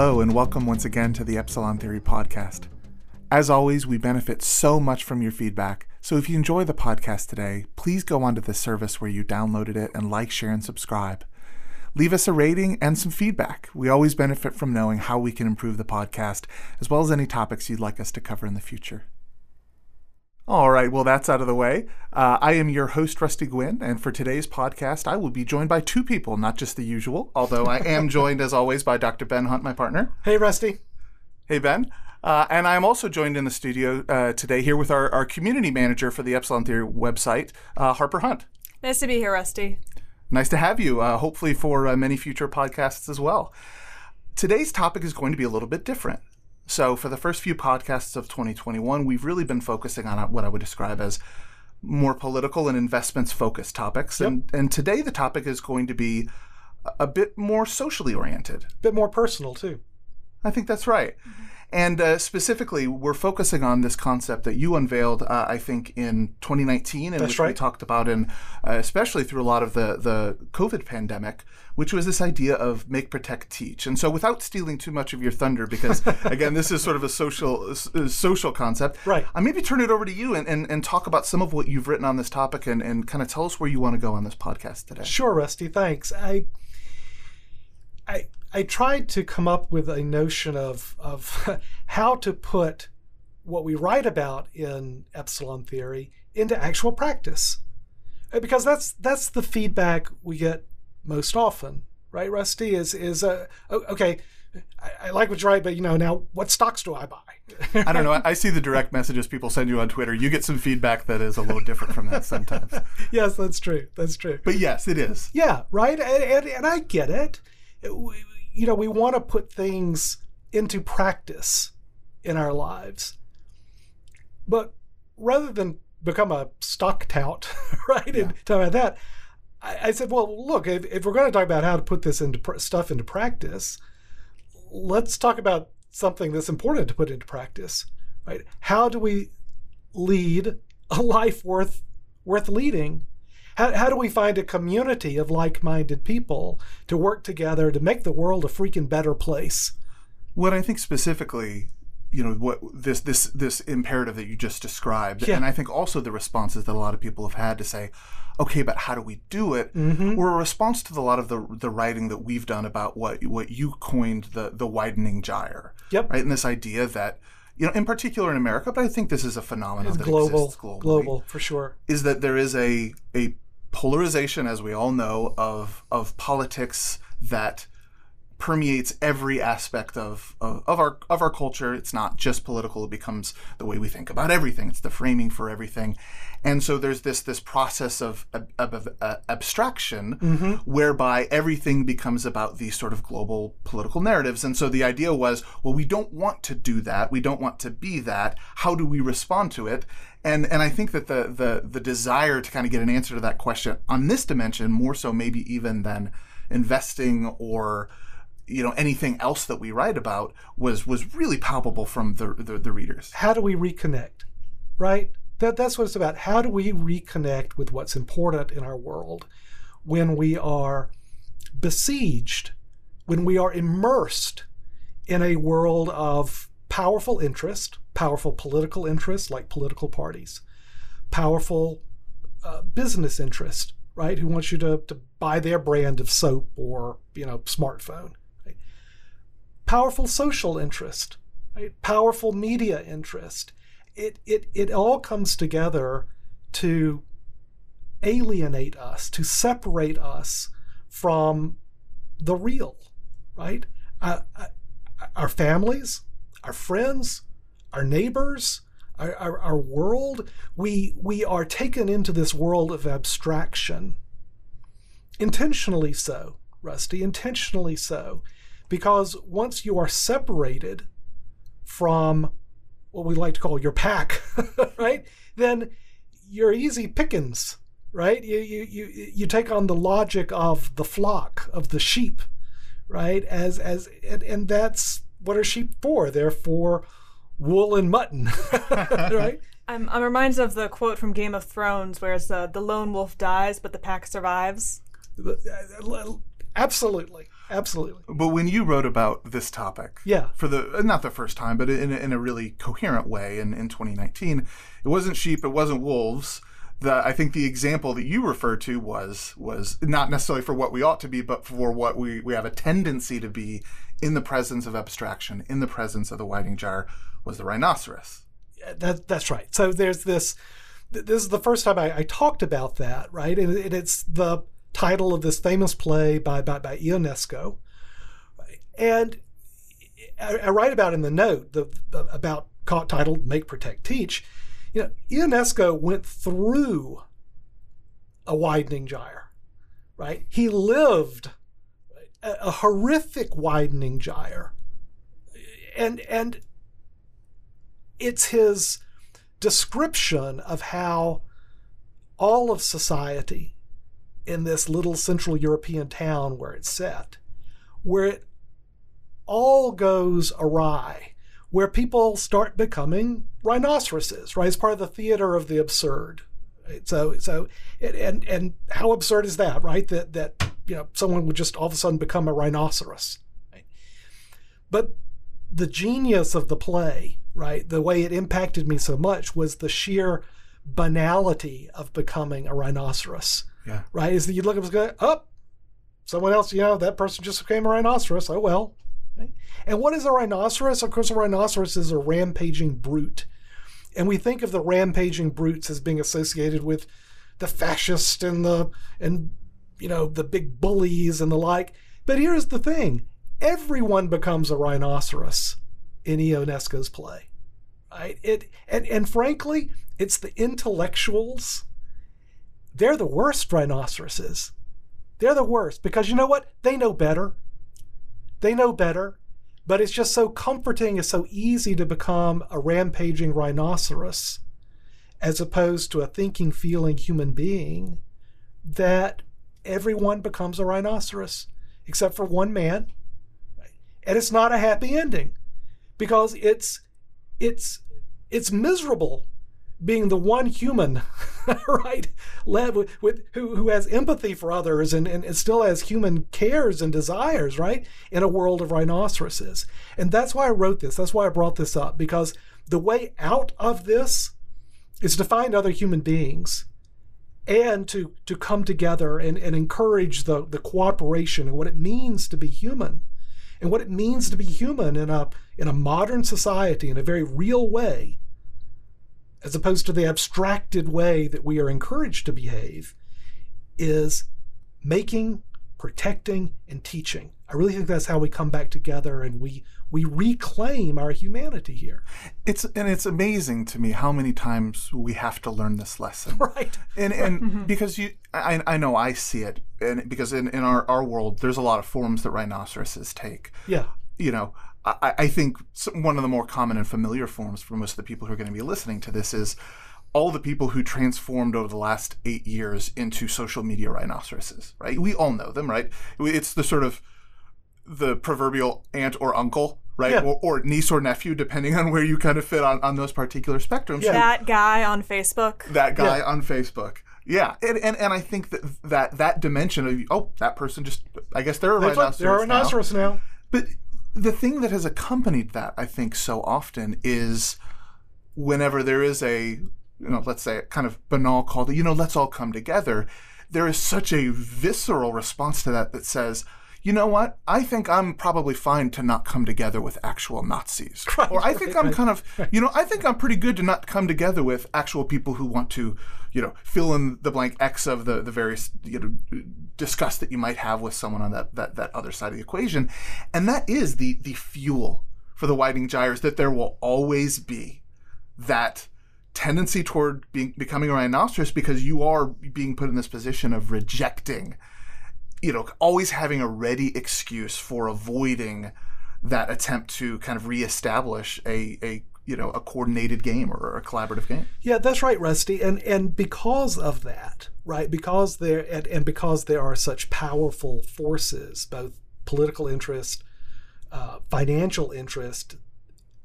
Hello, and welcome once again to the Epsilon Theory podcast. As always, we benefit so much from your feedback, so if you enjoy the podcast today, please go onto the service where you downloaded it and like, share, and subscribe. Leave us a rating and some feedback. We always benefit from knowing how we can improve the podcast, as well as any topics you'd like us to cover in the future. All right, well, that's out of the way. Uh, I am your host, Rusty Guinn, and for today's podcast, I will be joined by two people, not just the usual, although I am joined, as always, by Dr. Ben Hunt, my partner. Hey, Rusty. Hey, Ben. Uh, and I'm also joined in the studio uh, today here with our, our community manager for the Epsilon Theory website, uh, Harper Hunt. Nice to be here, Rusty. Nice to have you, uh, hopefully, for uh, many future podcasts as well. Today's topic is going to be a little bit different. So, for the first few podcasts of 2021, we've really been focusing on uh, what I would describe as more political and investments focused topics. Yep. And, and today, the topic is going to be a bit more socially oriented. A bit more personal, too. I think that's right. Mm-hmm. And uh, specifically, we're focusing on this concept that you unveiled, uh, I think, in 2019, and That's which we talked about and uh, especially through a lot of the the COVID pandemic, which was this idea of make, protect, teach. And so, without stealing too much of your thunder, because again, this is sort of a social uh, social concept, Right. I maybe turn it over to you and, and, and talk about some of what you've written on this topic, and, and kind of tell us where you want to go on this podcast today. Sure, Rusty. Thanks. I, I, I tried to come up with a notion of of how to put what we write about in epsilon theory into actual practice, Uh, because that's that's the feedback we get most often, right? Rusty is is uh, o- okay. I, I like what you write, but you know now what stocks do I buy? I don't know. I, I see the direct messages people send you on Twitter. You get some feedback that is a little different from that sometimes. yes, that's true. That's true. But yes, it is. Yeah, right. And, and, and I get it. We- You know, we want to put things into practice in our lives, but rather than become a stock tout, right, and talk about that, I, I said, well, look, if, if we're going to talk about how to put this into pr- stuff into practice, let's talk about something that's important to put into practice, right? How do we lead a life worth worth leading? How, how do we find a community of like-minded people to work together to make the world a freaking better place? What I think specifically, you know, what this this this imperative that you just described, Yeah. and I think also the responses that a lot of people have had to say, okay, but how do we do it? Mm-hmm. Were a response to the, a lot of the the writing that we've done about what what you coined the the widening gyre, Yep. right? And this idea that you know, in particular in America, but I think this is a phenomenon It's that global, exists globally. global for sure. is that there is a a polarization, as we all know, of of politics that permeates every aspect of, of, of our of our culture. It's not just political; it becomes the way we think about everything. It's the framing for everything, and so there's this this process of, of, of, uh, abstraction whereby everything becomes about these sort of global political narratives. And so the idea was, well, we don't want to do that. We don't want to be that. How do we respond to it? And and I think that the the the desire to kind of get an answer to that question on this dimension, more so maybe even than investing or you know anything else that we write about was was really palpable from the the, the readers. How do we reconnect? Right? That that's what it's about. How do we reconnect with what's important in our world when we are besieged, when we are immersed in a world of powerful interest, powerful political interest like political parties, powerful uh, business interest, right? Who wants you to, to buy their brand of soap or you know smartphone? Powerful social interest, right? Powerful media interest. It it it all comes together to alienate us, to separate us from the real, right? Uh, uh, our families, our friends, our neighbors, our, our, our world. We we are taken into this world of abstraction. Intentionally so, Rusty, intentionally so. Because once you are separated from what we like to call your pack, right? Then you're easy pickings, right? You, you, you, you take on the logic of the flock, of the sheep, right? As, as, and, and that's what are sheep for? They're for wool and mutton, right? I'm, I'm reminded of the quote from Game of Thrones where it's uh, the lone wolf dies, but the pack survives. Absolutely. Absolutely. But when you wrote about this topic, Yeah. for the uh, not the first time, but in a, in a really coherent way in, in 2019, it wasn't sheep, it wasn't wolves. The, I think the example that you referred to was was not necessarily for what we ought to be, but for what we, we have a tendency to be in the presence of abstraction, in the presence of the widening gyre, was the rhinoceros. Yeah, That, that's right. So there's this. This is the first time I, I talked about that, right? And, it- it's the title of this famous play by by, by Ionesco, and I, I write about in the note the, about titled "Make, Protect, Teach." You know, Ionesco went through a widening gyre, right? He lived a, a horrific widening gyre, and and it's his description of how all of society in this little Central European town where it's set, where it all goes awry, where people start becoming rhinoceroses, right? It's part of the theater of the absurd. Right? So, so, and and how absurd is that, right? That that you know someone would just all of a sudden become a rhinoceros. Right? But the genius of the play, right? The way it impacted me so much was the sheer banality of becoming a rhinoceros, Yeah. right? Is that you'd look it and go, oh, someone else, you know, that person just became a rhinoceros. Oh, well. Right? And what is a rhinoceros? Of course, a rhinoceros is a rampaging brute. And we think of the rampaging brutes as being associated with the fascist and the, and, you know, the big bullies and the like. But here's the thing everyone becomes a rhinoceros in Ionesco's play. Right? It and, and frankly, it's the intellectuals. They're the worst rhinoceroses. They're the worst because you know what? They know better. They know better. But it's just so comforting, it's so easy to become a rampaging rhinoceros as opposed to a thinking, feeling human being that everyone becomes a rhinoceros except for one man and it's not a happy ending because it's it's it's miserable being the one human right? Led with, with who, who has empathy for others and, and, and still has human cares and desires right? In a world of rhinoceroses. And that's why i wrote this. That's why i brought this up because the way out of this is to find other human beings and to to come together and, and encourage the, the cooperation and what it means to be human and what it means to be human in a in a modern society in a very real way as opposed to the abstracted way that we are encouraged to behave is making protecting and teaching. I really think that's how we come back together and we we reclaim our humanity here. It's and it's amazing to me how many times we have to learn this lesson. right. And and mm-hmm. because you I, I know I see it and because in, in our, our world there's a lot of forms that rhinoceroses take. Yeah. You know I, I think some- one of the more common and familiar forms for most of the people who are going to be listening to this is all the people who transformed over the last eight years into social media rhinoceroses right we all know them right it's the sort of the proverbial aunt or uncle right Yeah. or, or niece or nephew depending on where you kind of fit on, on those particular spectrums Yeah. That guy on Facebook. that guy on Facebook. Yeah, and, and and I think that that that dimension of oh that person just I guess they're a That's what- rhinoceros they're a now. rhinoceros now But the thing that has accompanied that I think so often is whenever there is a you know let's say a kind of banal call to you know let's all come together, there is such a visceral response to that that says. You know what? I think I'm probably fine to not come together with actual Nazis. Right, or I think right, I'm right. kind of, you know, I think I'm pretty good to not come together with actual people who want to, you know, fill in the blank X of the, the various, you know, disgust that you might have with someone on that, that, that other side of the equation. And that is the, the fuel for the widening gyres that there will always be that tendency toward being, becoming a rhinoceros because you are being put in this position of rejecting you know, always having a ready excuse for avoiding that attempt to kind of reestablish a, a you know, a coordinated game or a collaborative game. Yeah, that's right, Rusty. And and because of that, right? Because there and, and because there are such powerful forces, both political interest, uh, financial interest,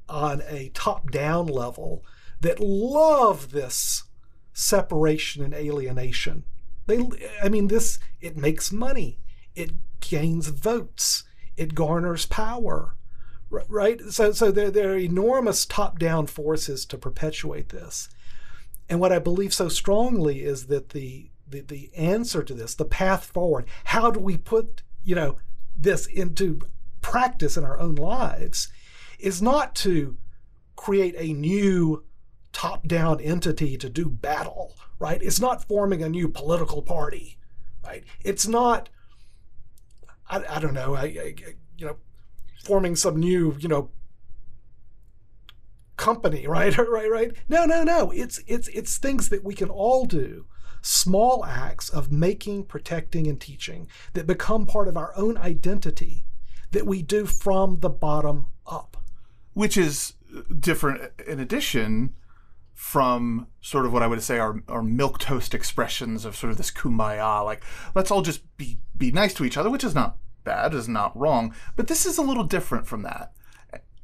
on a top-down level, that love this separation and alienation. They, I mean, this it makes money. It gains votes, it garners power, right? So, so there, there are enormous top down forces to perpetuate this. And what I believe so strongly is that the, the, the answer to this, the path forward, how do we put, you know, this into practice in our own lives, is not to create a new top down entity to do battle, right? It's not forming a new political party, right? It's not, I, I don't know, I, I, you know, forming some new, you know, company, right? right, right. No, no, no. It's it's it's things that we can all do. Small acts of making, protecting, and teaching that become part of our own identity that we do from the bottom up. Which is different in addition from sort of what I would say are, are milquetoast expressions of sort of this kumbaya, like let's all just be be nice to each other, which is not bad, is not wrong, but this is a little different from that.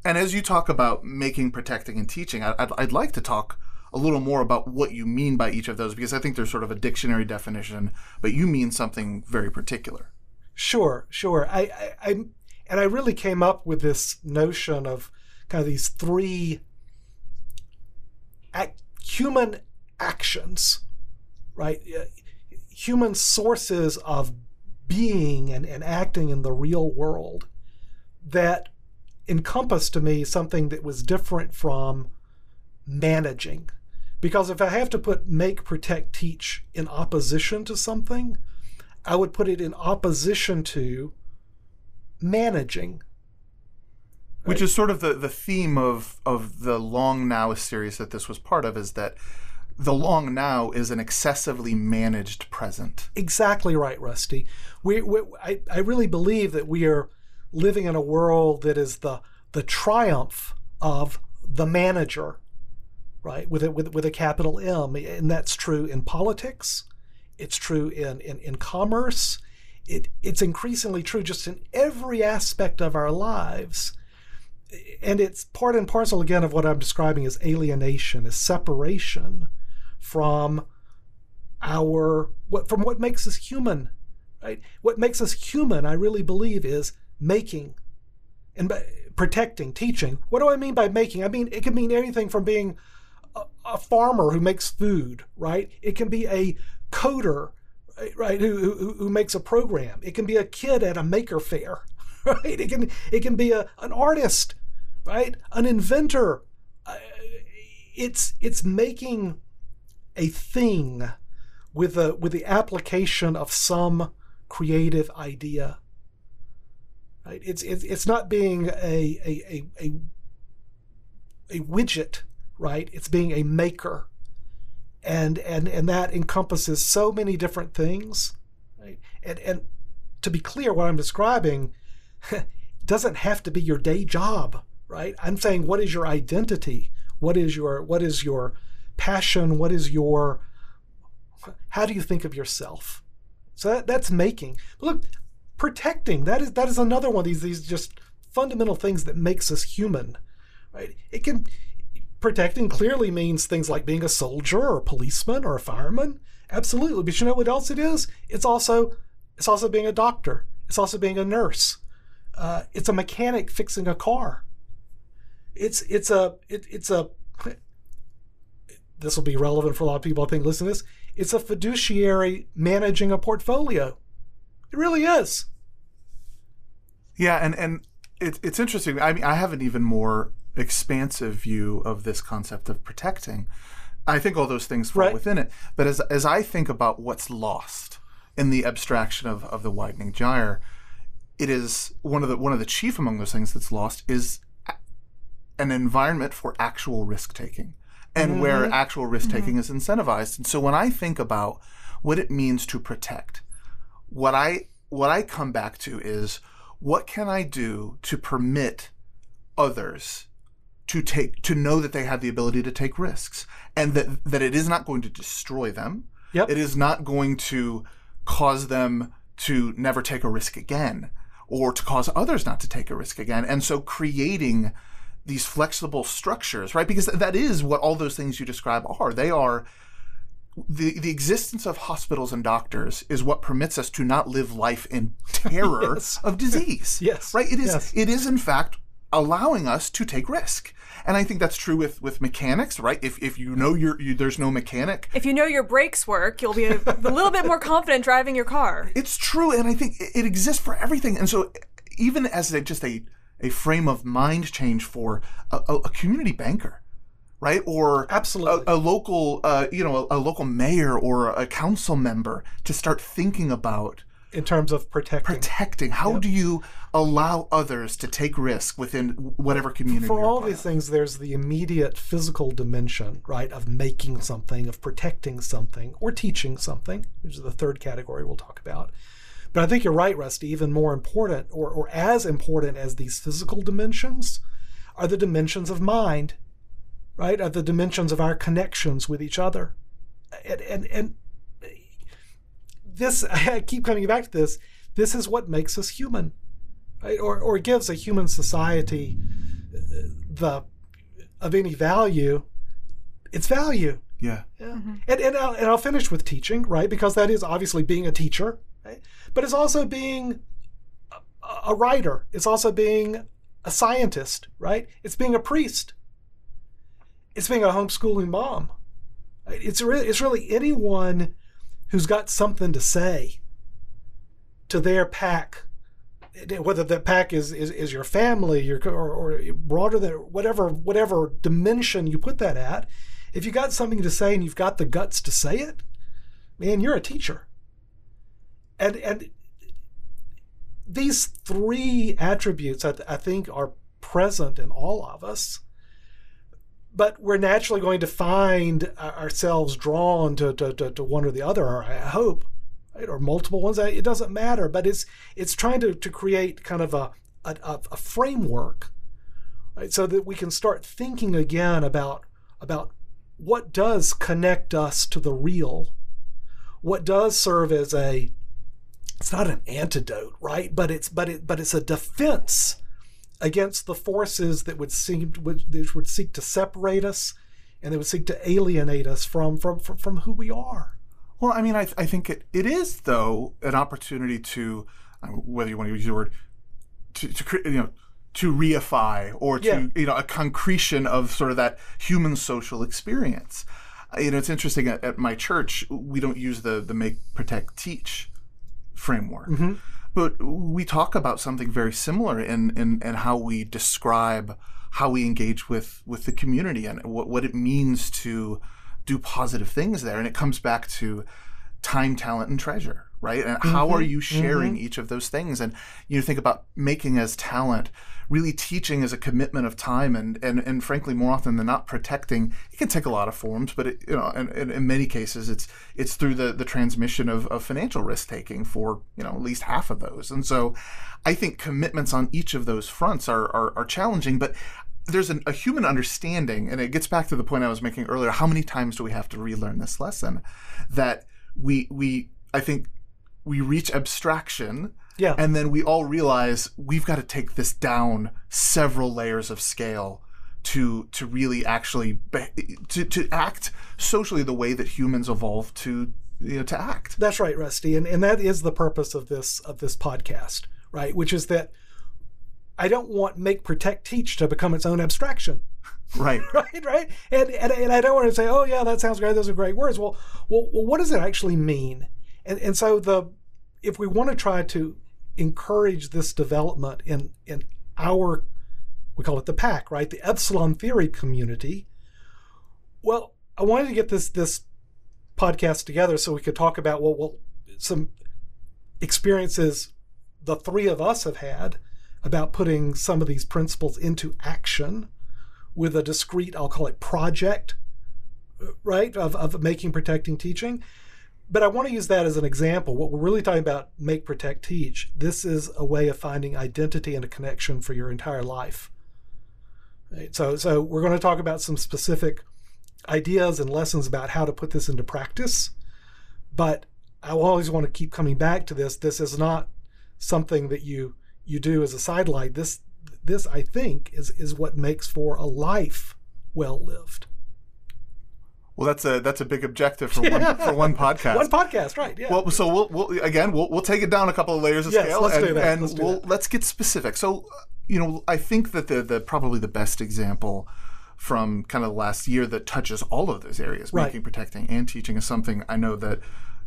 And as you talk about making, protecting, and teaching, I'd, I'd like to talk a little more about what you mean by each of those because I think there's sort of a dictionary definition, but you mean something very particular. Sure, sure. I, I, I and I really came up with this notion of kind of these three act, human actions, right? Uh, human sources of being and, and acting in the real world that encompass to me something that was different from managing. Because if I have to put make, protect, teach in opposition to something, I would put it in opposition to managing. Which is sort of the, the theme of, of the Long Now series that this was part of, is that the long now is an excessively managed present. Exactly right, Rusty. We, we, I, I really believe that we are living in a world that is the the triumph of the manager, right? With a, with, with a capital M, and that's true in politics. It's true in in, in commerce. It, it's increasingly true just in every aspect of our lives. And it's part and parcel again of what I'm describing as alienation, as separation from our what from what makes us human right? What makes us human i really believe is making and protecting teaching. What do i mean by making? I mean it can mean anything from being a, a farmer who makes food right? It can be a coder right who, who, who makes a program. It can be a kid at a maker fair right? It can it can be a, an artist right an inventor uh, it's it's making a thing with a with the application of some creative idea. Right? It's it's it's not being a a, a a a widget, right? It's being a maker. And and and that encompasses so many different things. Right? And and to be clear, what I'm describing doesn't have to be your day job, right? I'm saying what is your identity? What is your what is your passion? What is your, how do you think of yourself? So that, that's making. Look, protecting, that is, that is another one of these, these just fundamental things that makes us human, right? It can, protecting clearly means things like being a soldier or a policeman or a fireman. Absolutely. But you know what else it is? It's also, it's also being a doctor. It's also being a nurse. Uh, it's a mechanic fixing a car. It's it's a it, it's a this will be relevant for a lot of people I think listen to this. It's a fiduciary managing a portfolio. It really is. Yeah, and and it's it's interesting. I mean, I have an even more expansive view of this concept of protecting. I think all those things fall Right. within it. But as as I think about what's lost in the abstraction of, of the widening gyre, it is one of the one of the chief among those things that's lost is an environment for actual risk taking and where mm-hmm. actual risk taking mm-hmm. is incentivized. And so when I think about what it means to protect, what I what I come back to is what can I do to permit others to take to know that they have the ability to take risks and that that it is not going to destroy them. Yep. It is not going to cause them to never take a risk again or to cause others not to take a risk again. And so creating these flexible structures, right? Because that is what all those things you describe are. They are the the existence of hospitals and doctors is what permits us to not live life in terror Yes. of disease. Yes. Right? It is Yes. it is in fact allowing us to take risk. And I think that's true with with mechanics, right? If if you know you're you, there's no mechanic, If you know your brakes work, you'll be a, a little bit more confident driving your car. it's true and I think it, it exists for everything. And so even as a, just a a frame of mind change for a, a, a community banker, right? Or Absolutely. a, a local, uh, you know, a, a local mayor or a council member to start thinking about in terms of protecting. protecting. How do you allow others to take risk within whatever community? For all these things, there's the immediate physical dimension, right, of making something, of protecting something, or teaching something, which is the third category we'll talk about. But I think you're right, Rusty. Even more important, or, or as important as these physical dimensions, are the dimensions of mind, right? Are the dimensions of our connections with each other. And, and, and this, I keep coming back to this, this is what makes us human, right? Or, or gives a human society uh, the of any value, it's value. Yeah. Mm-hmm. And, and, I'll, and I'll finish with teaching, right? Because that is obviously being a teacher, right? But it's also being a, writer. It's also being a scientist, right? It's being a priest. It's being a homeschooling mom. It's really, it's really anyone who's got something to say to their pack whether that pack is, is, is your family your, or, or broader than whatever whatever dimension you put that at if you got something to say and you've got the guts to say it man you're a teacher and and these three attributes I, I think are present in all of us but we're naturally going to find uh, ourselves drawn to, to, to, to one or the other or i hope right? or multiple ones. It doesn't matter, but it's it's trying to, to create kind of a, a, a framework, right? So that we can start thinking again about about what does connect us to the real, what does serve as a it's not an antidote, right? But it's but it but it's a defense against the forces that would seem would, that would seek to separate us and they would seek to alienate us from from from, from who we are. Well, I mean, I, I think it, it is though an opportunity to, uh, whether you want to use the word, to, to you know, to reify or to Yeah. you know a concretion of sort of that human social experience. Uh, You know, it's interesting at, at my church we don't use the the make, protect, teach framework, mm-hmm. but we talk about something very similar in in, in how we describe how we engage with with the community and what what it means to do positive things there. And it comes back to time, talent, and treasure, right? And how are mm-hmm, you sharing mm-hmm. each of those things? And you think about making as talent, really teaching as a commitment of time, and and and frankly, more often than not, protecting. It can take a lot of forms, but it, you know, and, and in many cases, it's it's through the the transmission of, of financial risk taking for you know at least half of those. And so, I think commitments on each of those fronts are are, are challenging, but there's an, a human understanding, and it gets back to the point I was making earlier. How many times do we have to relearn this lesson? That we we I think we reach abstraction, Yeah. and then we all realize we've got to take this down several layers of scale to to really actually be, to to act socially the way that humans evolved to you know, to act. That's right, Rusty, and and that is the purpose of this of this podcast, right? Which is that I don't want make protect teach to become its own abstraction, Right. right? Right? And and, and I don't want to say, oh yeah, that sounds great. Those are great words. Well, well, well what does it actually mean? And and so the if we want to try to encourage this development in in our we call it the pack, right? The epsilon theory community. Well, I wanted to get this this podcast together so we could talk about well, well some experiences the three of us have had about putting some of these principles into action with a discrete, I'll call it project, uh, right, of, of making, protecting, teaching. But I want to use that as an example. What we're really talking about, make, protect, teach, this is a way of finding identity and a connection for your entire life. Right? So, so we're going to talk about some specific ideas and lessons about how to put this into practice. But I always want to keep coming back to this. This is not something that you you do as a sidelight. This this I think is is what makes for a life well lived. Well, that's a that's a big objective for one for one podcast. One podcast, right? Yeah. Well, so we'll, we'll again we'll, we'll take it down a couple of layers of Yes, scale let's and, do that. and Let's do we'll that. let's get specific. So, you know, I think that the the probably the best example from kind of the last year that touches all of those areas, Right. making, protecting, and teaching, is something I know that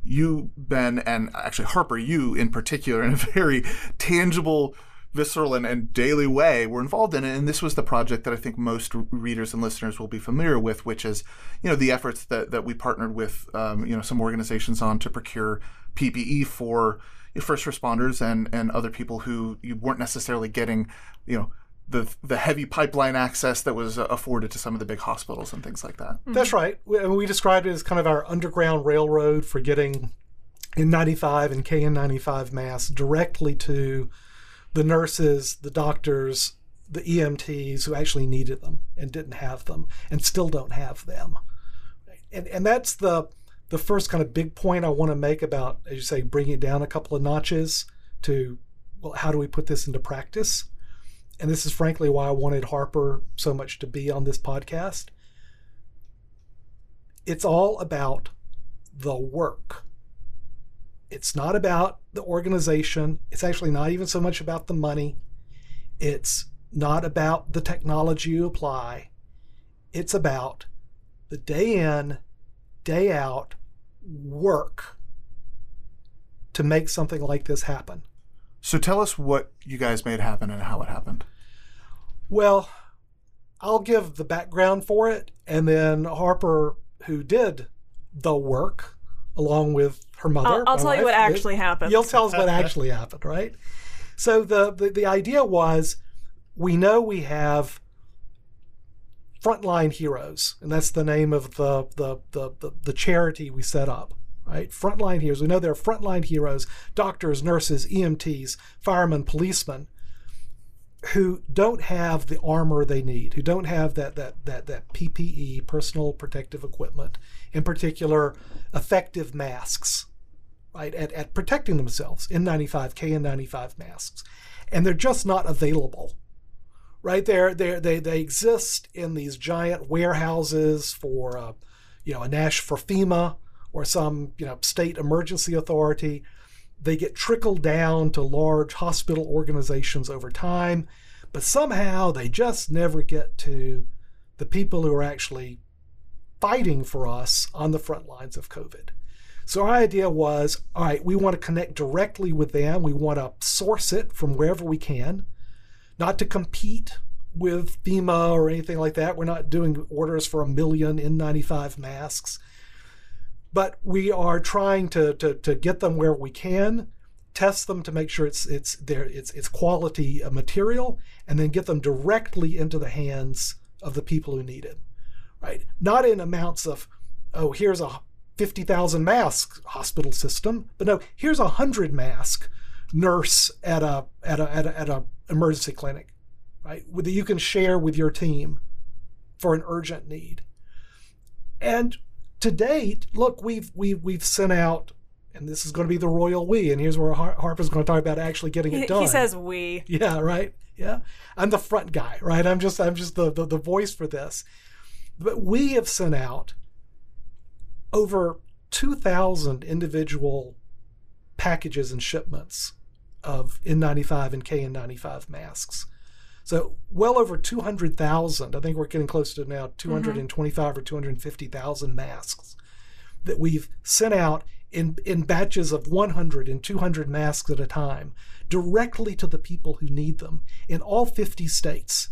you, Ben, and actually Harper, you in particular, in a very tangible. Visceral and, and daily way were involved in it, and this was the project that I think most readers and listeners will be familiar with, which is, you know, the efforts that, that we partnered with, um, you know, some organizations on to procure PPE for your first responders and and other people who you weren't necessarily getting, you know, the the heavy pipeline access that was uh, afforded to some of the big hospitals and things like that. That's right. We, I mean, we described it as kind of our underground railroad for getting N95 and KN95 masks directly to the nurses, the doctors, the EMTs who actually needed them and didn't have them and still don't have them. And, and that's the the first kind of big point I want to make about, as you say, bringing it down a couple of notches to, well, how do we put this into practice? And this is frankly why I wanted Harper so much to be on this podcast it's all about the work. It's not about the organization. It's actually not even so much about the money. It's not about the technology you apply. It's about the day in, day out work to make something like this happen. So tell us what you guys made happen and how it happened. Well, I'll give the background for it, and then Harper, who did the work along with her mother. I'll, I'll tell you wife, what Liz, actually happened. You'll tell us what actually happened, right? So the, the the idea was, we know we have frontline heroes, and that's the name of the the the the, the charity we set up. Right, frontline heroes. We know there are frontline heroes: doctors, nurses, EMTs, firemen, policemen, who don't have the armor they need, who don't have that that that that PPE, personal protective equipment, in particular, effective masks, right, at, at protecting themselves, N95, KN95 masks, and they're just not available. Right there, they they they exist in these giant warehouses for, uh, you know, a Nash for FEMA or some you know state emergency authority. They get trickled down to large hospital organizations over time, but somehow they just never get to the people who are actually fighting for us on the front lines of COVID. So our idea was all right, we want to connect directly with them. We want to source it from wherever we can, not to compete with FEMA or anything like that. We're not doing orders for a million N95 masks but we are trying to, to, to get them where we can, test them to make sure it's it's there it's it's quality uh, material, and then get them directly into the hands of the people who need it. Right? Not in amounts of, oh, here's a fifty thousand mask hospital system, but no, here's a hundred mask nurse at a at a at a, at a emergency clinic, right? That you can share with your team for an urgent need. And to date, look, we've we've we've sent out, and this is going to be the royal we, and here's where Har- Harper's going to talk about actually getting it done. he says we. Yeah, right. Yeah, I'm the front guy, right? I'm just I'm just the the, the voice for this. But we have sent out over 2,000 individual packages and shipments of N95 and KN95 masks. So well over 200,000. I think we're getting close to now mm-hmm. 225 or 250,000 masks that we've sent out in, in batches of 100 and 200 masks at a time directly to the people who need them in all 50 states.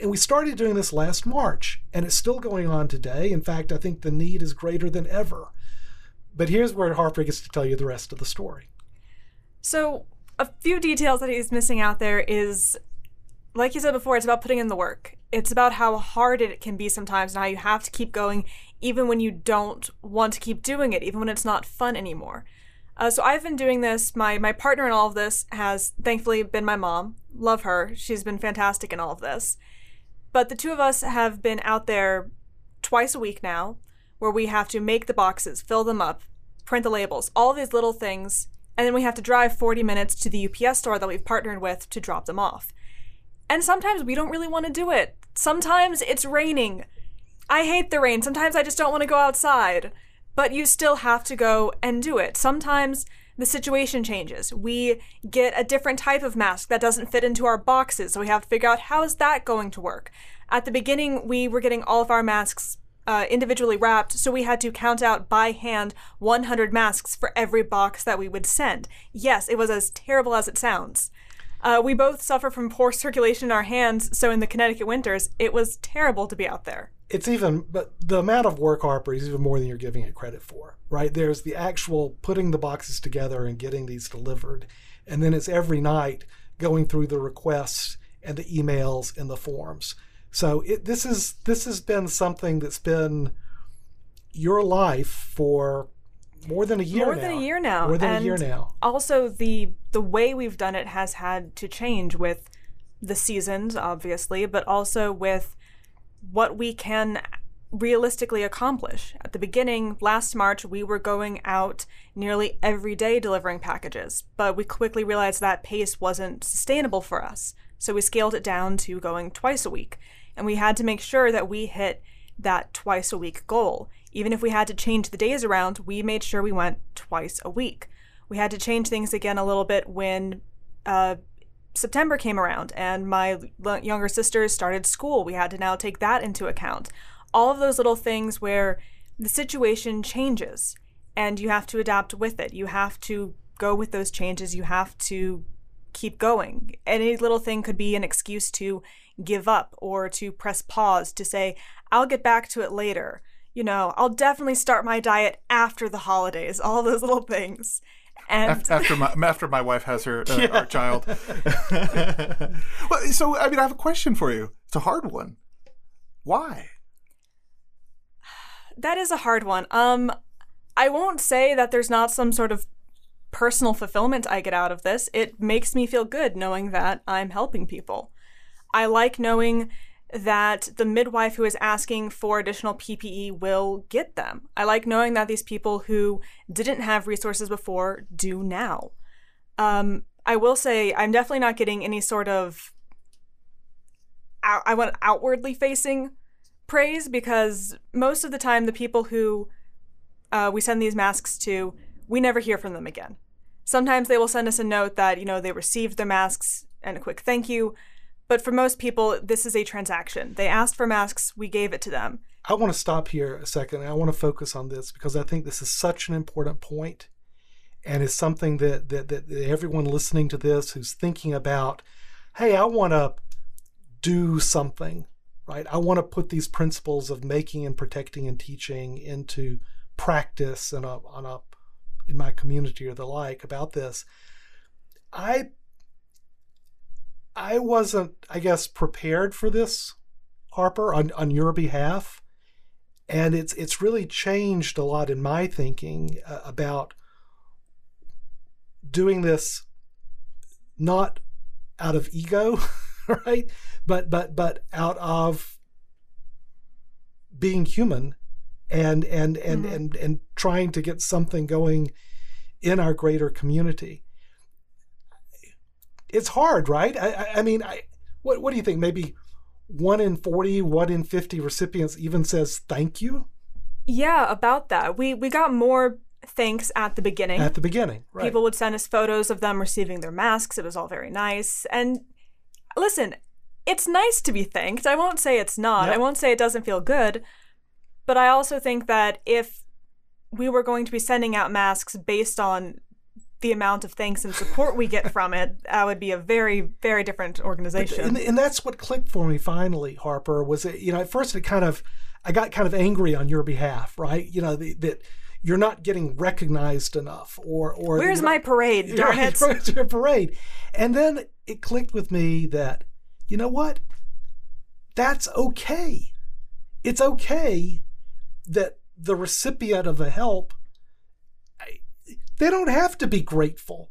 And we started doing this last March, and it's still going on today. In fact, I think the need is greater than ever. But here's where Harper gets to tell you the rest of the story. So, a few details that he's missing out there is, like you said before, it's about putting in the work. It's about how hard it can be sometimes and how you have to keep going even when you don't want to keep doing it, even when it's not fun anymore. Uh, so I've been doing this. My my partner in all of this has thankfully been my mom. Love her. She's been fantastic in all of this. But the two of us have been out there twice a week now, where we have to make the boxes, fill them up, print the labels, all these little things, and then we have to drive 40 minutes to the UPS store that we've partnered with to drop them off. And sometimes we don't really want to do it. Sometimes it's raining. I hate the rain. Sometimes I just don't want to go outside. But you still have to go and do it. Sometimes the situation changes. We get a different type of mask that doesn't fit into our boxes, so we have to figure out how is that going to work. At the beginning, we were getting all of our masks uh, individually wrapped, so we had to count out by hand 100 masks for every box that we would send. Yes, it was as terrible as it sounds. Uh, we both suffer from poor circulation in our hands, so in the Connecticut winters, it was terrible to be out there. It's even, but the amount of work, Harper, is even more than you're giving it credit for, right? There's the actual putting the boxes together and getting these delivered. And then it's every night going through the requests and the emails and the forms. So it, this is this has been something that's been your life for more than a year More now. than a year now. More than and a year now. Also, the the way we've done it has had to change with the seasons, obviously, but also with what we can realistically accomplish. At the beginning, last March, we were going out nearly every day delivering packages, but we quickly realized that pace wasn't sustainable for us. So we scaled it down to going twice a week. And we had to make sure that we hit that twice a week goal. Even if we had to change the days around, we made sure we went twice a week. We had to change things again a little bit when uh, September came around and my younger sisters started school. We had to now take that into account. All of those little things where the situation changes and you have to adapt with it. You have to go with those changes. You have to keep going. Any little thing could be an excuse to give up or to press pause to say, I'll get back to it later. You know, I'll definitely start my diet after the holidays, all those little things. And after my after my wife has her uh, our child. well, so I mean, I have a question for you. It's a hard one. Why? that is a hard one. Um, I won't say that there's not some sort of personal fulfillment I get out of this. It makes me feel good knowing that I'm helping people. I like knowing that the midwife who is asking for additional PPE will get them. I like knowing that these people who didn't have resources before do now. Um, I will say I'm definitely not getting any sort of out- I want outwardly facing praise because most of the time the people who uh, we send these masks to, we never hear from them again. Sometimes they will send us a note that you know they received their masks and a quick thank you, but for most people this is a transaction. They asked for masks, we gave it to them. I want to stop here a second. I want to focus on this because I think this is such an important point, and it's something that that, that everyone listening to this who's thinking about, hey, I want to do something, right? I want to put these principles of making and protecting and teaching into practice and on a in my community or the like about this. I I wasn't, I guess, prepared for this, Harper, on, on your behalf. And it's it's really changed a lot in my thinking uh, about doing this not out of ego right? But but but out of being human and and and Mhm. and and trying to get something going in our greater community it's hard right i i, I mean i what what do you think maybe one in 40 one in 50 recipients even says thank you Yeah, about that. We we got more thanks at the beginning. at the beginning right People would send us photos of them receiving their masks. It was all very nice. And listen, it's nice to be thanked. I won't say it's not. Yep. I won't say it doesn't feel good. But I also think that if we were going to be sending out masks based on the amount of thanks and support we get from it, that would be a very, very different organization. and, and that's what clicked for me finally harper was it you know at first it kind of i got kind of angry on your behalf right you know the, that you're not getting recognized enough or or Where's you know- my parade? Darn it. where's your parade and then it clicked with me that you know what that's okay it's okay that the recipient of the help I- they don't have to be grateful.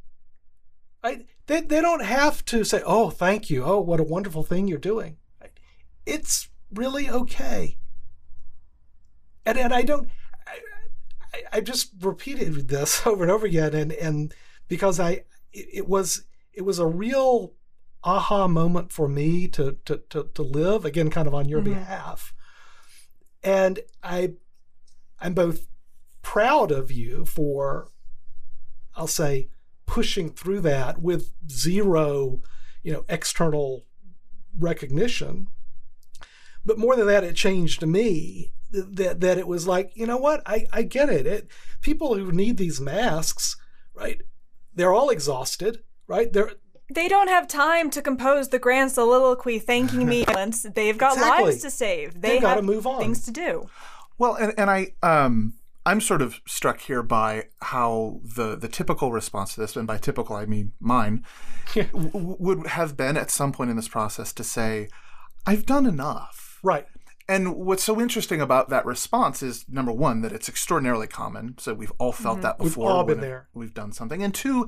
Right they, they don't have to say oh thank you. Oh what a wonderful thing you're doing. It's really okay. And and i don't i, I, I just repeated this over and over again and and because i it, it was it was a real aha moment for me to to to, to live again kind of on your Mhm. behalf. And I, I'm both proud of you for, I'll say, pushing through that with zero, you know, external recognition. But more than that, it changed me that that it was like, you know what, I, I get it. it. People who need these masks, right? They're all exhausted, right? They're they don't have time to compose the grand soliloquy thanking me. They've got Exactly. lives to save. They They've gotta move on. things to do. Well, and, and I um I'm sort of struck here by how the the typical response to this, and by typical I mean mine, w- would have been at some point in this process to say, "I've done enough." right. And what's so interesting about that response is number one that it's extraordinarily common. So we've all felt mm-hmm. that before. We've all been there. We've done something, and two,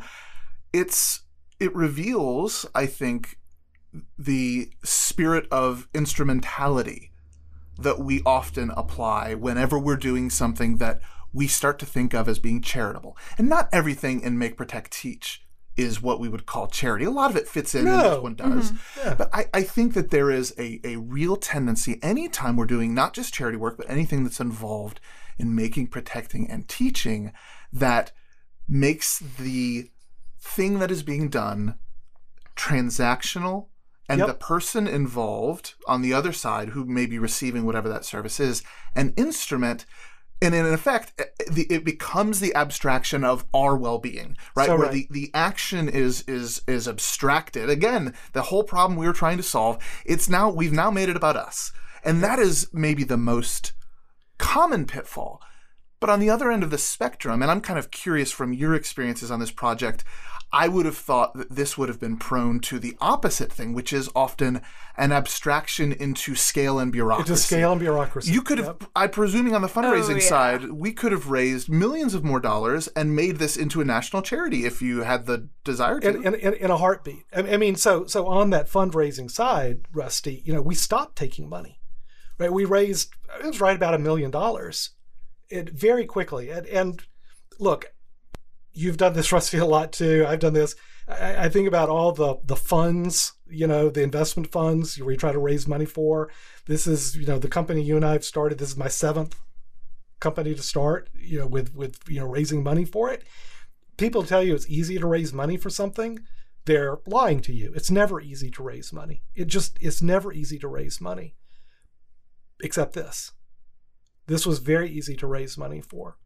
it's it reveals, I think, the spirit of instrumentality that we often apply whenever we're doing something that we start to think of as being charitable. And not everything in Make, Protect, Teach is what we would call charity. A lot of it fits in, and this one does. Mm-hmm. Yeah. But I, I think that there is a, a real tendency anytime we're doing not just charity work, but anything that's involved in making, protecting, and teaching that makes the thing that is being done transactional and Yep. the person involved on the other side who may be receiving whatever that service is an instrument and in effect eh, it becomes the abstraction of our well-being right So where right. the, the action is is is abstracted again the whole problem we were trying to solve it's now we've now made it about us and that is maybe the most common pitfall but on the other end of the spectrum, and I'm kind of curious from your experiences on this project, I would have thought that this would have been prone to the opposite thing, which is often an abstraction into scale and bureaucracy. It's a scale and bureaucracy. You could have, Yep. I'm presuming on the fundraising Oh, yeah. side, we could have raised millions of more dollars and made this into a national charity if you had the desire to. in, in, in, in a heartbeat. I I mean, so so on that fundraising side, Rusty, you know, we stopped taking money, right? We raised it was right about a million dollars, it very quickly. And, and look, you've done this, Rusty, a lot too. I've done this. I, I think about all the the funds, you know, the investment funds where you try to raise money for. This is, you know, the company you and I have started. This is my seventh company to start, you know, with with you know raising money for it people tell you it's easy to raise money for something, they're lying to you. It's never easy to raise money. It just it's never easy to raise money. Except this. This was very easy to raise money for.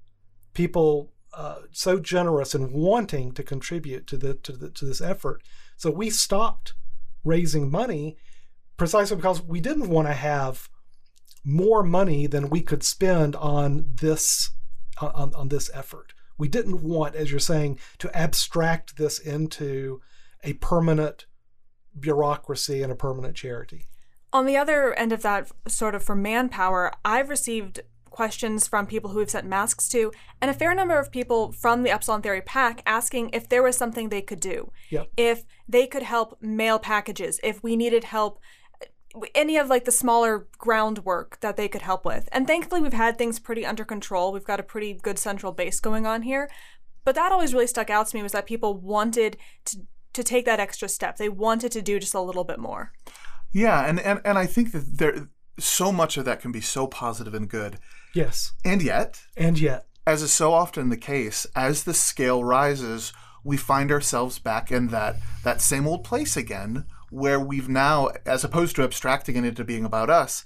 People uh, so generous and wanting to contribute to the to the to this effort. So we stopped raising money precisely because we didn't want to have more money than we could spend on this on, on this effort. We didn't want, as you're saying, to abstract this into a permanent bureaucracy and a permanent charity. On the other end of that, sort of for manpower, I've received questions from people who we've sent masks to, and a fair number of people from the Epsilon Theory Pack asking if there was something they could do. Yep. If they could help mail packages, if we needed help, any of like the smaller groundwork that they could help with. And thankfully, we've had things pretty under control. We've got a pretty good central base going on here. But that always really stuck out to me was that people wanted to to take that extra step. They wanted to do just a little bit more. Yeah, and, and, and I think that there so much of that can be so positive and good. Yes. And yet, And yet, as is so often the case, as the scale rises, we find ourselves back in that that same old place again, where we've now, as opposed to abstracting it into being about us,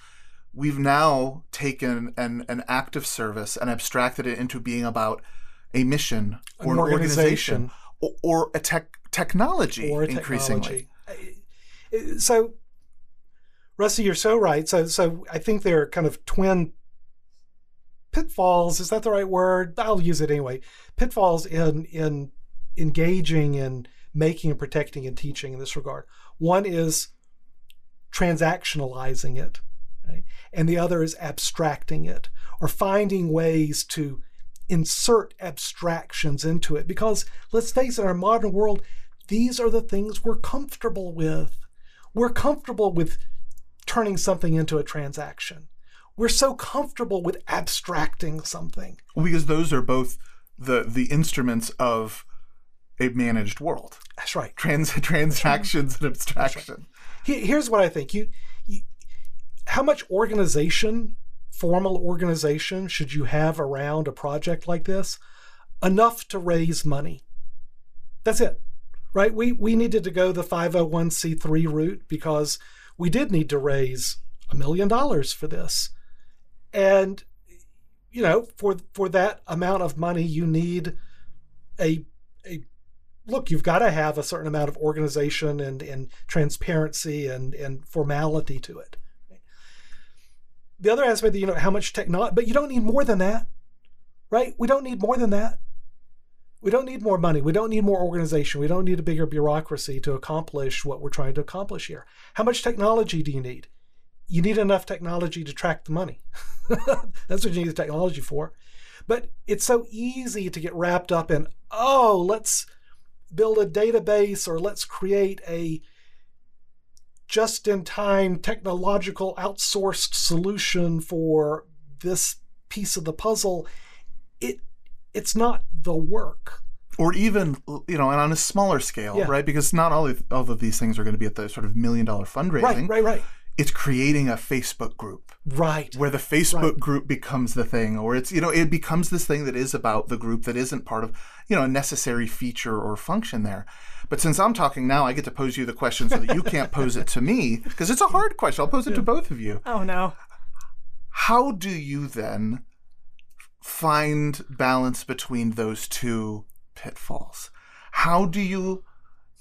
we've now taken an, an act of service and abstracted it into being about a mission or an organization. organization or, or a tech technology or increasingly. technology. So, Rusty, you're so right. So, so I think they're kind of twin pitfalls. Is that the right word? I'll use it anyway. Pitfalls in in engaging in making and protecting and teaching in this regard. One is transactionalizing it, right? and the other is abstracting it or finding ways to insert abstractions into it. Because let's face it, in our modern world, these are the things we're comfortable with. We're comfortable with turning something into a transaction. We're so comfortable with abstracting something. Because those are both the the instruments of a managed world. That's right. Trans transactions and abstraction. He- Here's what I think. You, you how much organization formal organization should you have around a project like this? Enough to raise money. That's it. Right? We we needed to go the 501c3 route because we did need to raise a million dollars for this. And you know, for for that amount of money you need a a look, you've got to have a certain amount of organization and, and transparency and, and formality to it. The other aspect, that you know, how much technology, but you don't need more than that, right? We don't need more than that. We don't need more money. We don't need more organization. We don't need a bigger bureaucracy to accomplish what we're trying to accomplish here. How much technology do you need? You need enough technology to track the money. That's what you need the technology for. But it's so easy to get wrapped up in, oh, let's build a database or let's create a just in time technological outsourced solution for this piece of the puzzle it it's not the work or even you know and on a smaller scale Yeah. right because not all of, all of these things are going to be at the sort of million dollar fundraising right right right it's creating a facebook group right where the Facebook group becomes the thing, or it's you know it becomes this thing that is about the group that isn't part of you know a necessary feature or function there. But since I'm talking now, I get to pose you the question so that you can't pose it to me because it's a hard question. I'll pose it to both of you. Oh no. How do you then find balance between those two pitfalls? How do you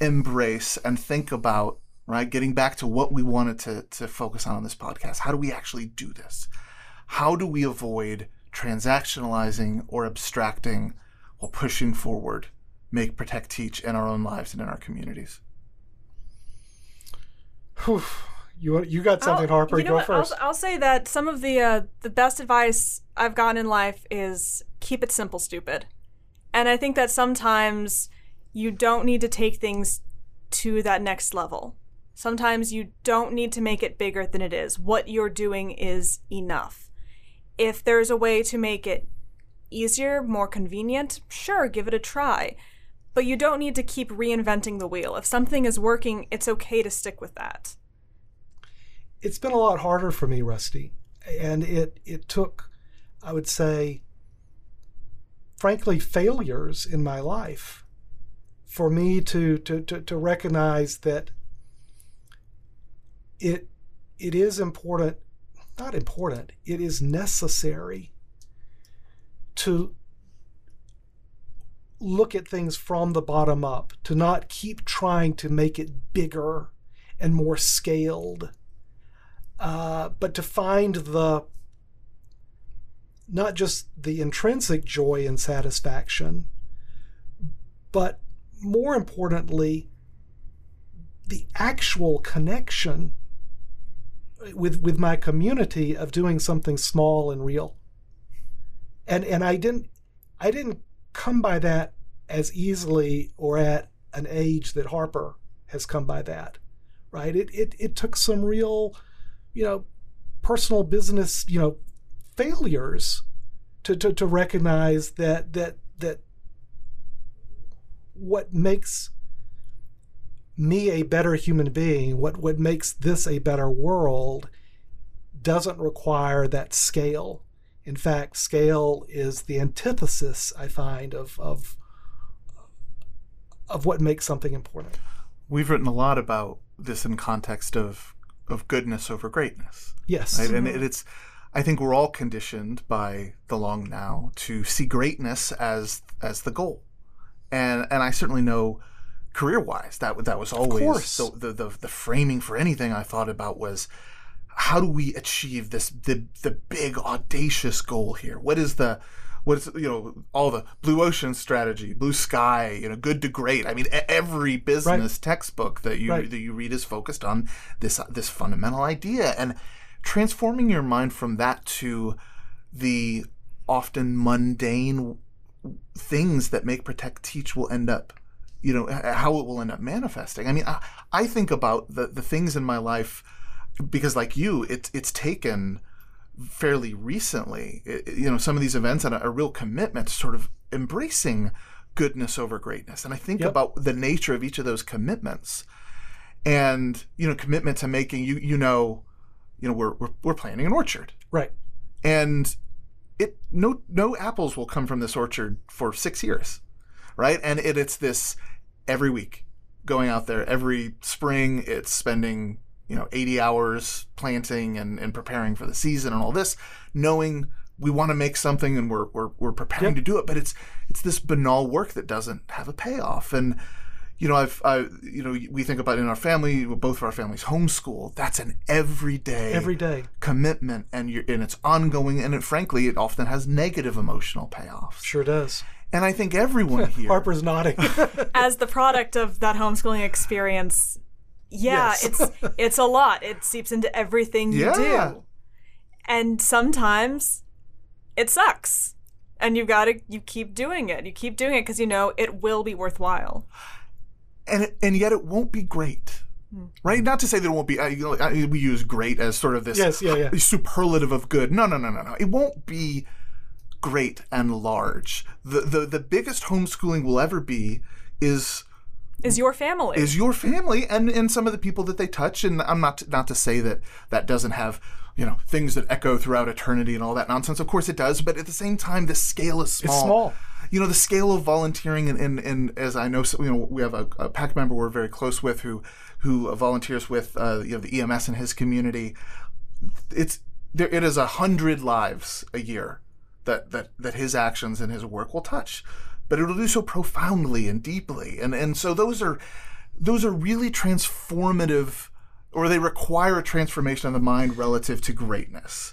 embrace and think about right getting back to what we wanted to, to focus on on this podcast how do we actually do this how do we avoid transactionalizing or abstracting while pushing forward make protect teach in our own lives and in our communities. You you got something I'll- harper you know go what? 1st I'll, I'll say that some of the uh, the best advice I've gotten in life is keep it simple, stupid. And I think that sometimes you don't need to take things to that next level. Sometimes you don't need to make it bigger than it is. What you're doing is enough. If there's a way to make it easier, more convenient, sure, give it a try. But you don't need to keep reinventing the wheel. If something is working, it's okay to stick with that. It's been a lot harder for me, Rusty, and it it took, I would say, frankly, failures in my life for me to to to, to recognize that it it is important, not important, it is necessary to look at things from the bottom up, to not keep trying to make it bigger and more scaled uh, but to find the not just the intrinsic joy and satisfaction, but more importantly, the actual connection with with my community of doing something small and real. And and I didn't I didn't come by that as easily or at an age that Harper has come by that. Right? It it, it took some real you know, personal business, you know, failures to, to, to recognize that that that what makes me a better human being, what what makes this a better world doesn't require that scale. In fact, scale is the antithesis I find of of of what makes something important. we've written a lot about this in context of of goodness over greatness Yes. right? And mm-hmm. it, it's, I think we're all conditioned by the long now to see greatness as as the goal, and and I certainly know, career wise, that that was always the, the the the framing for anything I thought about was. How do we achieve this the the big audacious goal here? What is the what is you know all the blue ocean strategy, blue sky, you know, good to great. I mean, every business textbook that you Right. that you read is focused on this this fundamental idea and transforming your mind from that to the often mundane things that make protect teach will end up you know how it will end up manifesting i mean i, I think about the, the things in my life because like you it's it's taken fairly recently i- you know some of these events and a, a real commitment to sort of embracing goodness over greatness and i think Yep. about the nature of each of those commitments and you know commitment to making you you know you know we're we're, we're planting an orchard right. and it no no apples will come from this orchard for six years, right? And it, it's this every week going out there every spring. It's spending you know 80 hours planting and, and preparing for the season and all this, knowing we want to make something and we're we're, we're preparing Yep. to do it, but it's it's this banal work that doesn't have a payoff and you know, I've, I, you know, we think about in our family, both of our families homeschool. That's an everyday, Every day. commitment, and you're, and it's ongoing, and it, frankly, it often has negative emotional payoffs. Sure does. And I think everyone here, Harper's nodding. As the product of that homeschooling experience, yeah, Yes. it's it's a lot. It seeps into everything you Yeah. do. And sometimes it sucks. And you've got to you keep doing it. You keep doing it because you know it will be worthwhile. and and yet it won't be great, Hmm. right? Not to say that it won't be. I, I, we use "great" as sort of this Yes, yeah, yeah. superlative of good. No, no, no, no, no. It won't be great and large. The the the biggest homeschooling will ever be is Is your family. is your family and and some of the people that they touch. And i'm not not to say that that doesn't have you know things that echo throughout eternity and all that nonsense. Of course it does but at the same time the scale is small It's small. you know the scale of volunteering and, and, and as i know you know we have a, a pack member we're very close with who who volunteers with uh, you know the ems in his community. It's there it is a hundred lives a year that that that his actions and his work will touch but it'll do so profoundly and deeply. And and so those are those are really transformative or they require a transformation of the mind relative to greatness.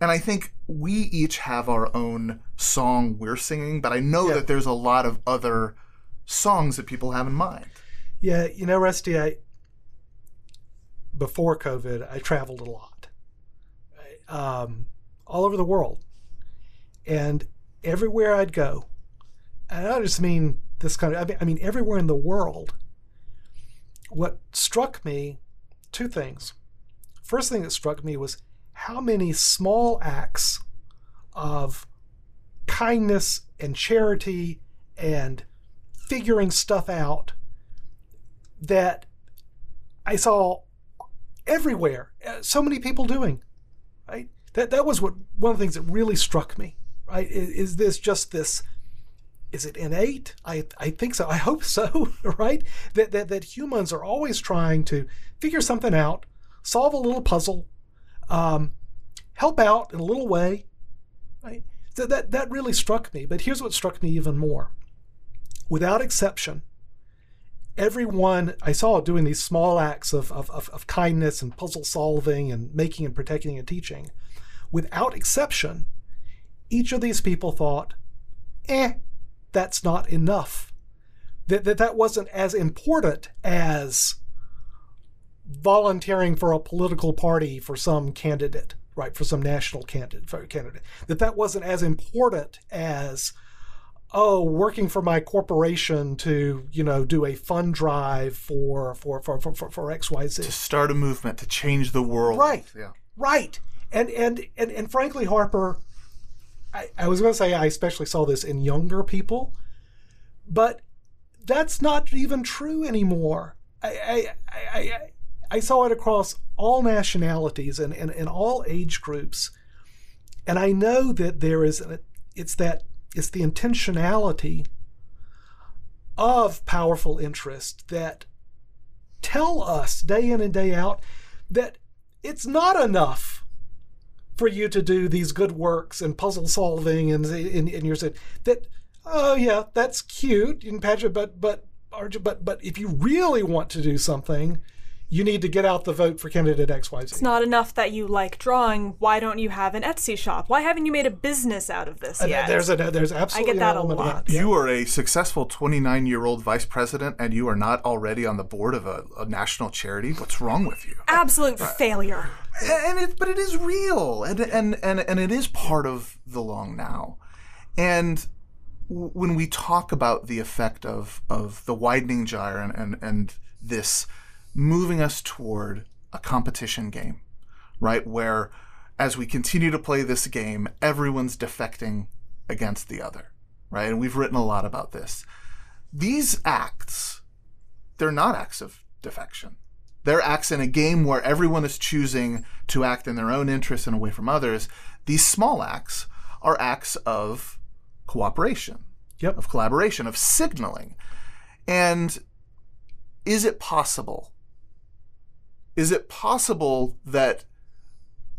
And i think we each have our own song we're singing but i know Yeah. that there's a lot of other songs that people have in mind. Yeah, you know, Rusty, I before COVID, I traveled a lot, um, all over the world, and everywhere I'd go, and I just mean this kind of, I mean, everywhere in the world. What struck me, two things. First thing that struck me was how many small acts of kindness and charity and figuring stuff out that I saw everywhere. uh, So many people doing. Right. That that was what one of the things that really struck me. Right. Is, is this just this? Is it innate? I I think so. I hope so. Right. That that that humans are always trying to figure something out, solve a little puzzle, um, help out in a little way. Right. That that that really struck me. But here's what struck me even more. Without exception, everyone I saw doing these small acts of, of, of, of kindness and puzzle solving and making and protecting and teaching, without exception, each of these people thought, eh, that's not enough. That, that that wasn't as important as volunteering for a political party for some candidate, right? For some national candidate, for candidate. That that wasn't as important as oh, working for my corporation to, you know, do a fund drive for for for for, for, for to start a movement to change the world Right. yeah Right. And and and, and frankly, Harper, I, I was gonna say I especially saw this in younger people, but that's not even true anymore. I I, I, I, I saw it across all nationalities and, and, and all age groups. And I know that there is it's that it's the intentionality of powerful interest that tell us day in and day out that it's not enough for you to do these good works and puzzle solving and and, and you're saying that oh yeah that's cute you can but but but but if you really want to do something you need to get out the vote for candidate xyz It's not enough that you like drawing. Why don't you have an Etsy shop? Why haven't you made a business out of this And yet? there's a there's absolutely I get that an a element lot. that. Yeah. You are a successful 29 year old vice president and you are not already on the board of a, a national charity. What's wrong with you? Absolute failure. And it, but it is real and, and, and, and it is part of the long now. And when we talk about the effect of, of the widening gyre and, and, and this moving us toward a competition game, right? Where as we continue to play this game, everyone's defecting against the other, right? And we've written a lot about this. These acts, they're not acts of defection. They're acts in a game where everyone is choosing to act in their own interest and away from others. these small acts are acts of cooperation, Yep. of collaboration, of signaling. And is it possible? Is it possible that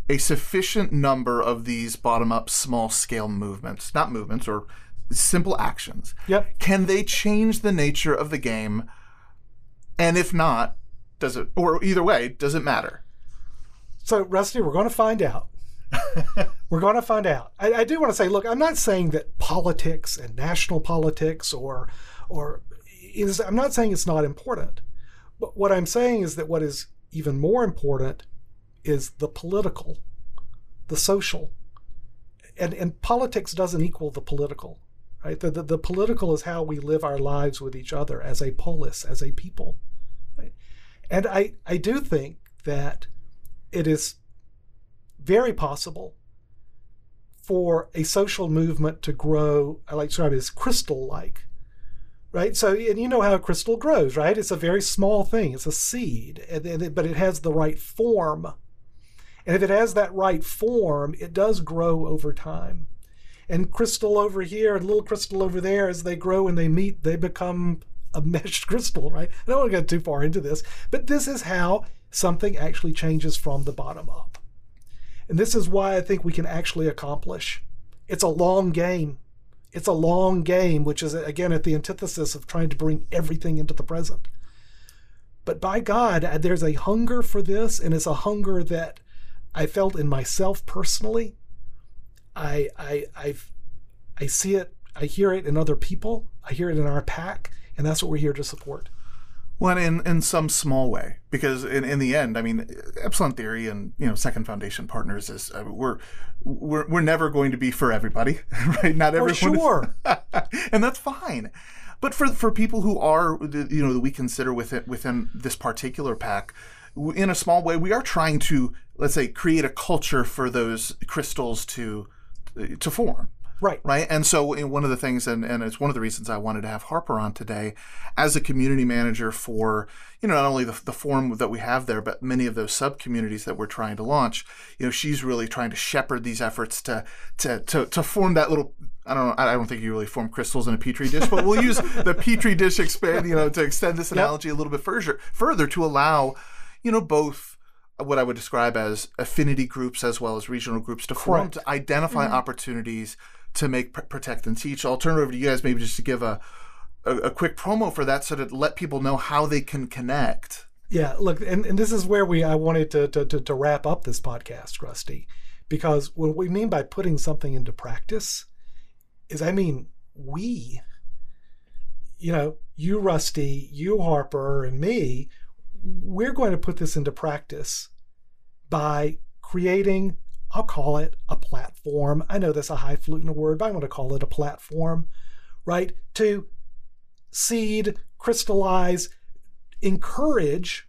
a sufficient number of these bottom up small scale movements, not movements or simple actions, Yep. can they change the nature of the game? And if not, does it, or either way, does it matter? So, Rusty, we're going to find out. we're going to find out. I, I do want to say, look, I'm not saying that politics and national politics or, or is, I'm not saying it's not important. But what I'm saying is that what is even more important is the political, the social. And, and politics doesn't equal the political, right? The, the, the political is how we live our lives with each other as a polis, as a people. And I, I do think that it is very possible for a social movement to grow, I like to describe it as crystal like. Right? So, and you know how a crystal grows, right? It's a very small thing, it's a seed, but it has the right form. And if it has that right form, it does grow over time. And crystal over here and little crystal over there, as they grow and they meet, they become a meshed crystal, right? I don't want to get too far into this, but this is how something actually changes from the bottom up. And this is why I think we can actually accomplish. It's a long game. It's a long game, which is again at the antithesis of trying to bring everything into the present. But by God, uh, there's a hunger for this, and it's a hunger that I felt in myself personally. I I I've I see it, I hear it in other people, I hear it in our pack, and that's what we're here to support. Well, in in some small way, because in, in the end, I mean, Epsilon Theory and you know Second Foundation partners is uh, we're we're we're never going to be for everybody, right? Not For everyone, is- sure. and that's fine. But for for people who are you know that we consider within within this particular pack, in a small way, we are trying to let's say create a culture for those crystals to to form Right. right? And so eh, one of the things, and, and it's one of the reasons I wanted to have Harper on today, as a community manager for you know not only the, the forum that we have there, but many of those sub communities that we're trying to launch. You know, she's really trying to shepherd these efforts to to to, to form that little. I don't know. I don't think you really form crystals in a petri dish, but we'll use the petri dish expand. You know, to extend this analogy a little bit further, further to allow, you know, both what I would describe as affinity groups as well as regional groups to form to identify mm-hmm. opportunities to make pr- protect and teach. I'll turn it over to you guys maybe just to give a, a a quick promo for that so to let people know how they can connect. Yeah, look, and, and this is where we I wanted to, to, to, to wrap up this podcast, Rusty, because what we mean by putting something into practice is I mean we, you know, you Rusty, you Harper, and me, we're going to put this into practice by creating, I'll call it a platform. I know that's a highfalutin word, but I'm going to call it a platform, right? To seed, crystallize, encourage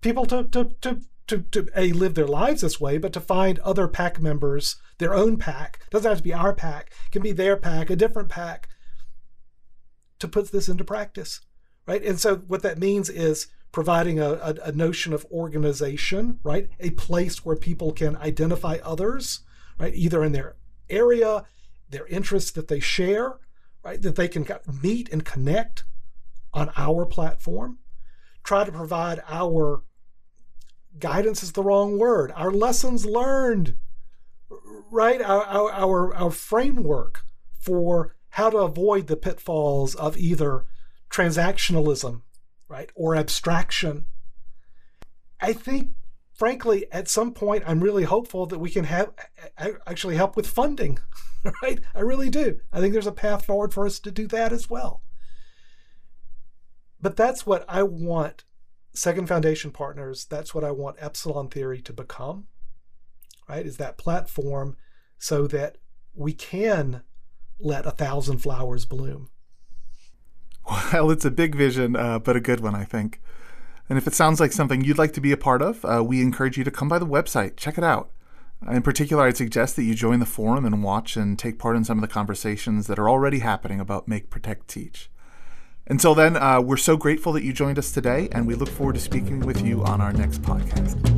people to to to to, to a live their lives this way, but to find other pack members, their own pack. Doesn't have to be our pack. It can be their pack, a different pack, to put this into practice, right? And so what that means is providing a, a, a notion of organization, right? A place where people can identify others, right? Either in their area, their interests that they share, right? That they can meet and connect on our platform. Try to provide our guidance is the wrong word. Our lessons learned, right? Our, our, our, our framework for how to avoid the pitfalls of either transactionalism, right, or abstraction. I think, frankly, at some point, I'm really hopeful that we can have actually help with funding, right? I really do. I think there's a path forward for us to do that as well. But that's what I want Second Foundation partners, that's what I want Epsilon Theory to become, right? Is that platform so that we can let a thousand flowers bloom. Well, it's a big vision, uh, but a good one, I think. And if it sounds like something you'd like to be a part of, uh, we encourage you to come by the website, check it out. In particular, I'd suggest that you join the forum and watch and take part in some of the conversations that are already happening about Make, Protect, Teach. Until then, uh, we're so grateful that you joined us today, and we look forward to speaking with you on our next podcast.